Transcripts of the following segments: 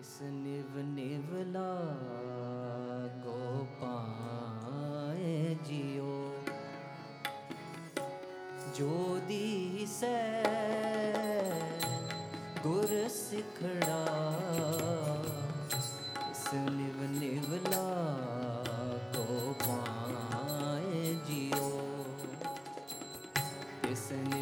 इस निव निवला को पाए जियो। जो दी से गुर सिखड़ा, इस निव निवला को पाए जियो। इस निव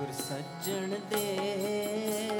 ਗੁਰ ਸੱਜਣ ਦੇ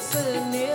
listening.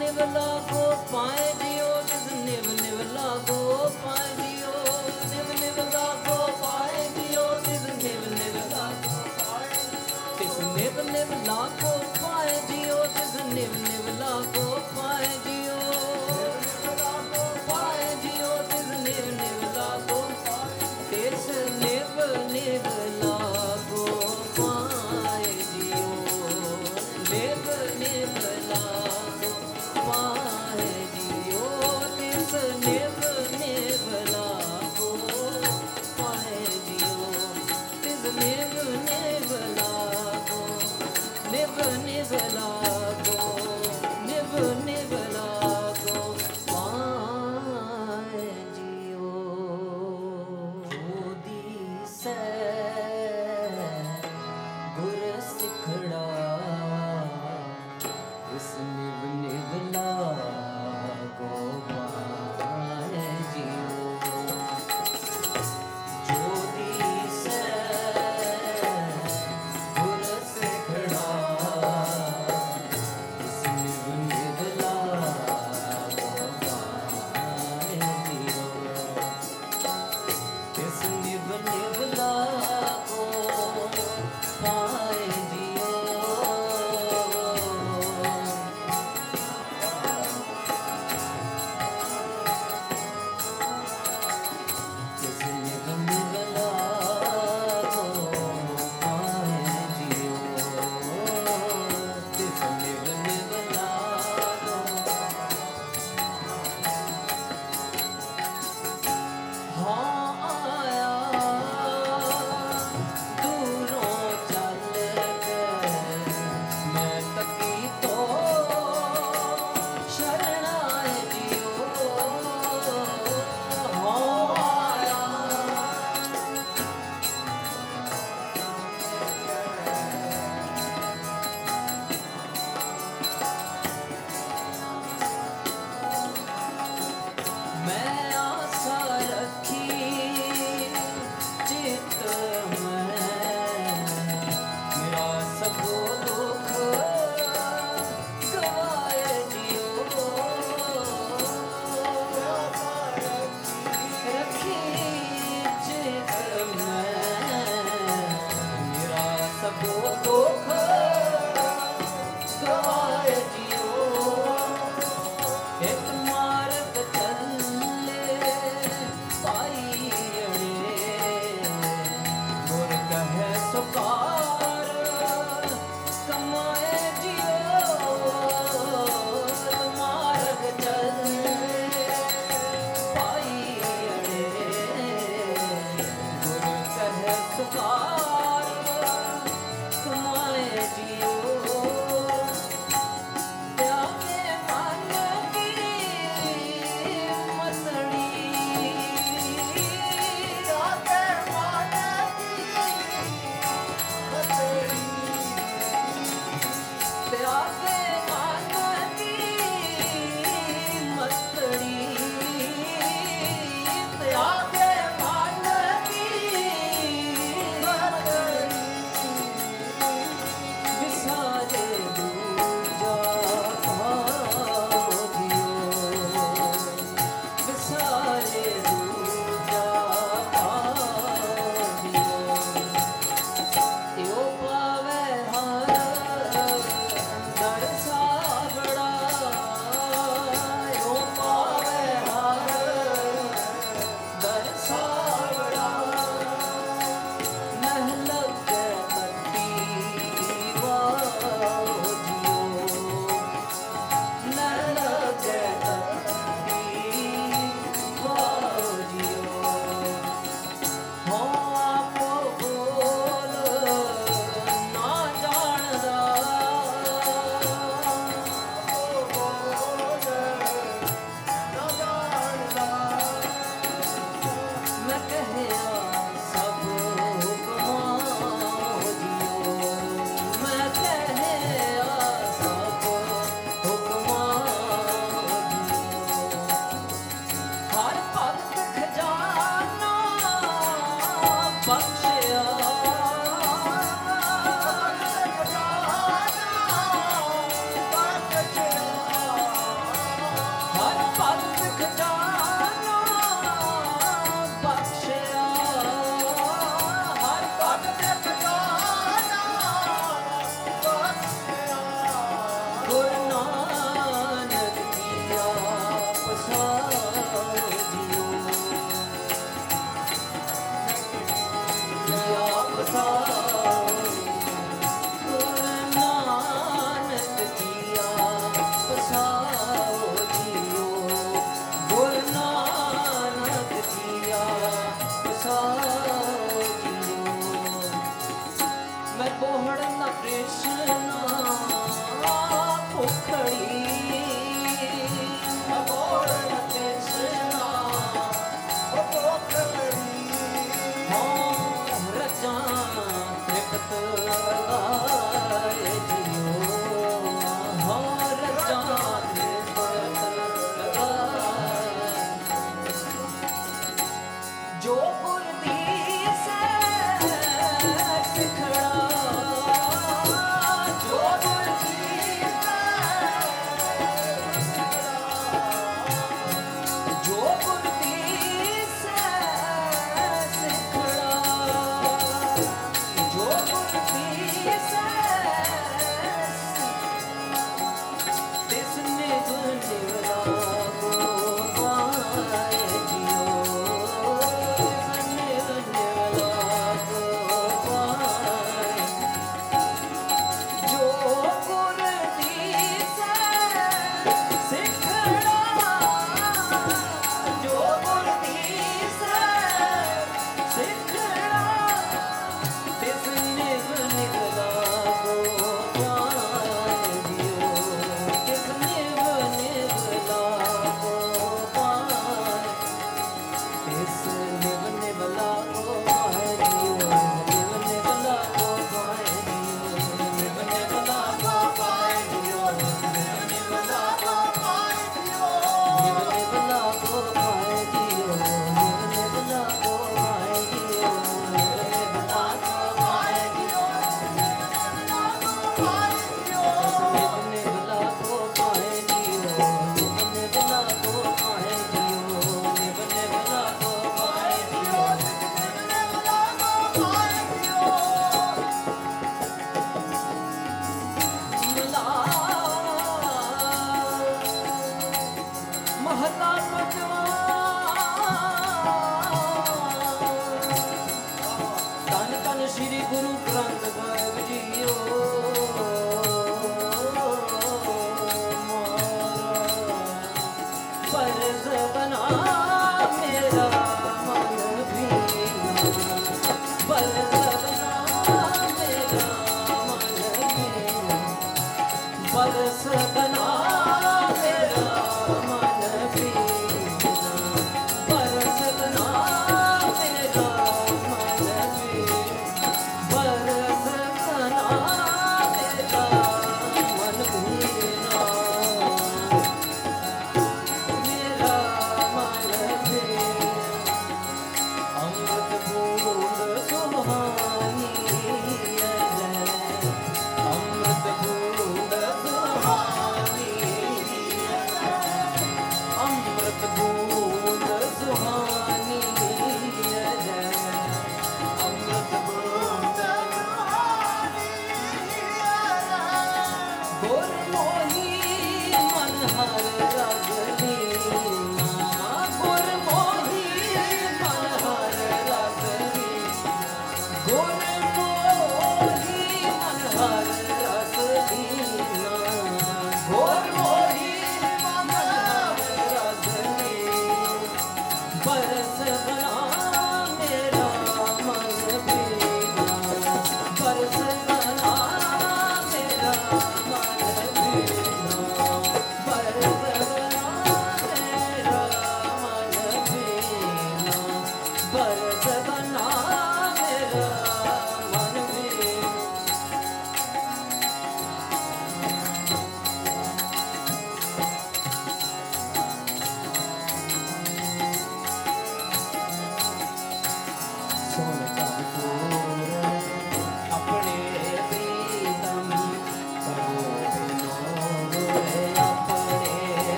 never lago pae dio is never never lago pae dio never never lago pae dio is never never lago oh, find you. never lago pae never never lago oh, find you.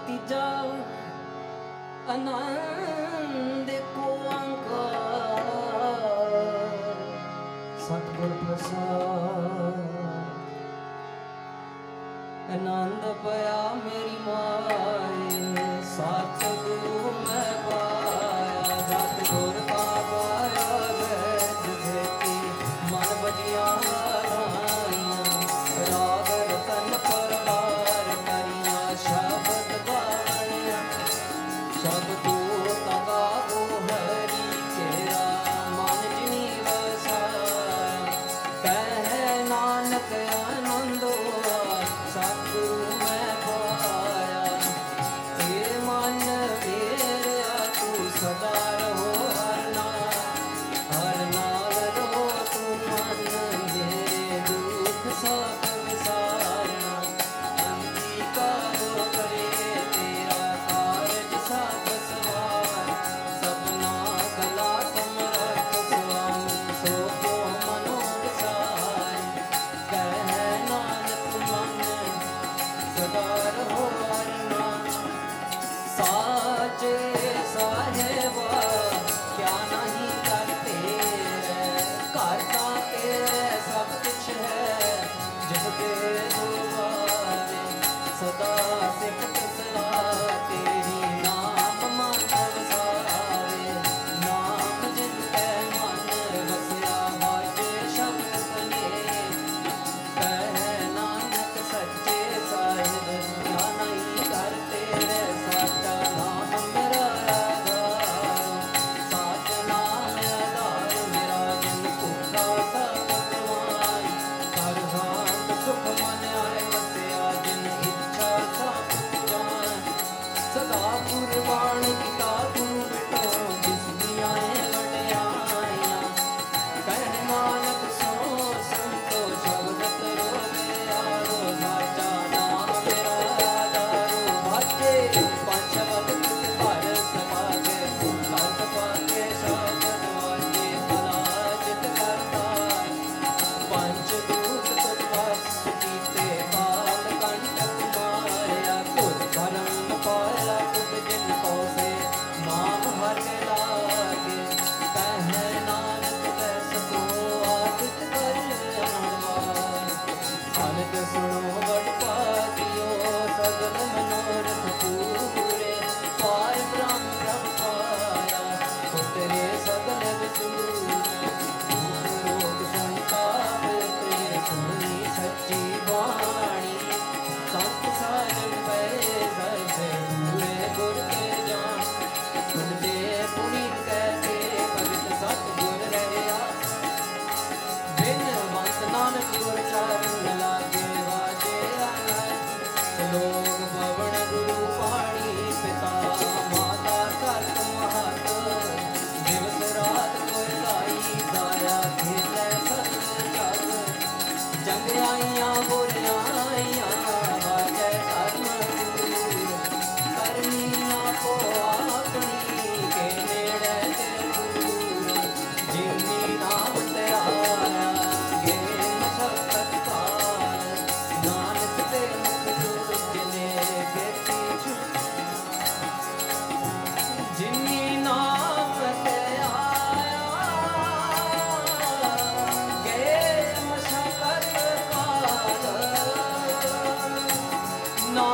kapidor Anon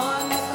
one.